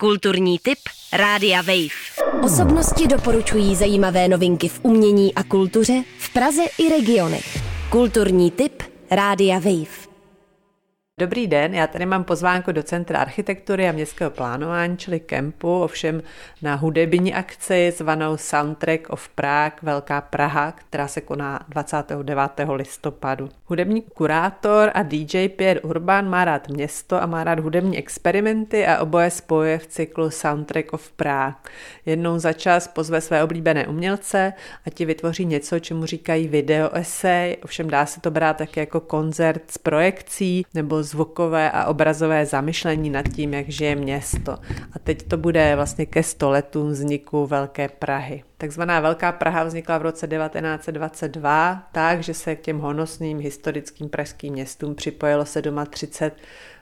Kulturní tip Rádia Wave. Osobnosti doporučují zajímavé novinky v umění a kultuře v Praze i regionech. Kulturní tip Rádia Wave. Dobrý den, já tady mám pozvánku do Centra architektury a městského plánování, čili kempu, ovšem na hudební akci zvanou Soundtrack of Prague Velká Praha, která se koná 29. listopadu. Hudební kurátor a DJ Pierre Urban má rád město a má rád hudební experimenty a oboje spojuje v cyklu Soundtrack of Prague. Jednou za čas pozve své oblíbené umělce a ti vytvoří něco, čemu říkají video essay, ovšem dá se to brát také jako koncert s projekcí nebo zvukové a obrazové zamyšlení nad tím, jak žije město. A teď to bude vlastně ke stoletům vzniku Velké Prahy. Takzvaná Velká Praha vznikla v roce 1922 tak, že se k těm honosným historickým pražským městům připojilo 37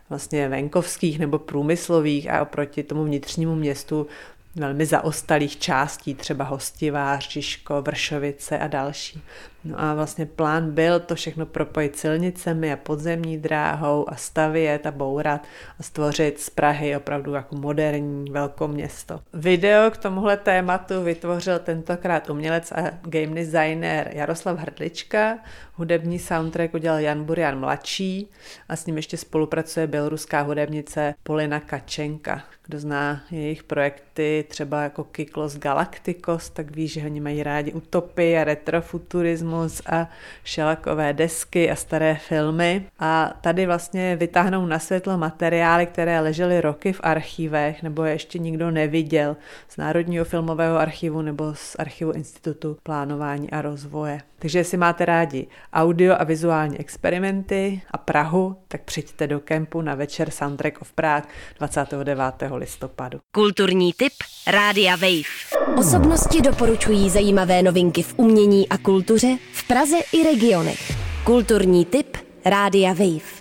vlastně venkovských nebo průmyslových a oproti tomu vnitřnímu městu velmi zaostalých částí, třeba Hostivář, Žižko, Vršovice a další. No a vlastně plán byl to všechno propojit silnicemi a podzemní dráhou a stavět a bourat a stvořit z Prahy opravdu jako moderní velkoměsto. Video k tomuhle tématu vytvořil tentokrát umělec a game designer Jaroslav Hrdlička, hudební soundtrack udělal Jan Burian mladší a s ním ještě spolupracuje běloruská hudebnice Polina Kačenka. Kdo zná jejich projekty, třeba jako Kyklos Galacticos, tak ví, že oni mají rádi utopii a retrofuturismus a šelakové desky a staré filmy. A tady vlastně vytáhnou na světlo materiály, které ležely roky v archívech nebo je ještě nikdo neviděl z Národního filmového archivu nebo z archivu Institutu plánování a rozvoje. Takže jestli máte rádi audio a vizuální experimenty a Prahu, tak přijďte do kempu na večer Soundtrack of Prague 29. listopadu. Kulturní tip Rádia Wave. Osobnosti doporučují zajímavé novinky v umění a kultuře v Praze i regionech. Kulturní tip Rádia Wave.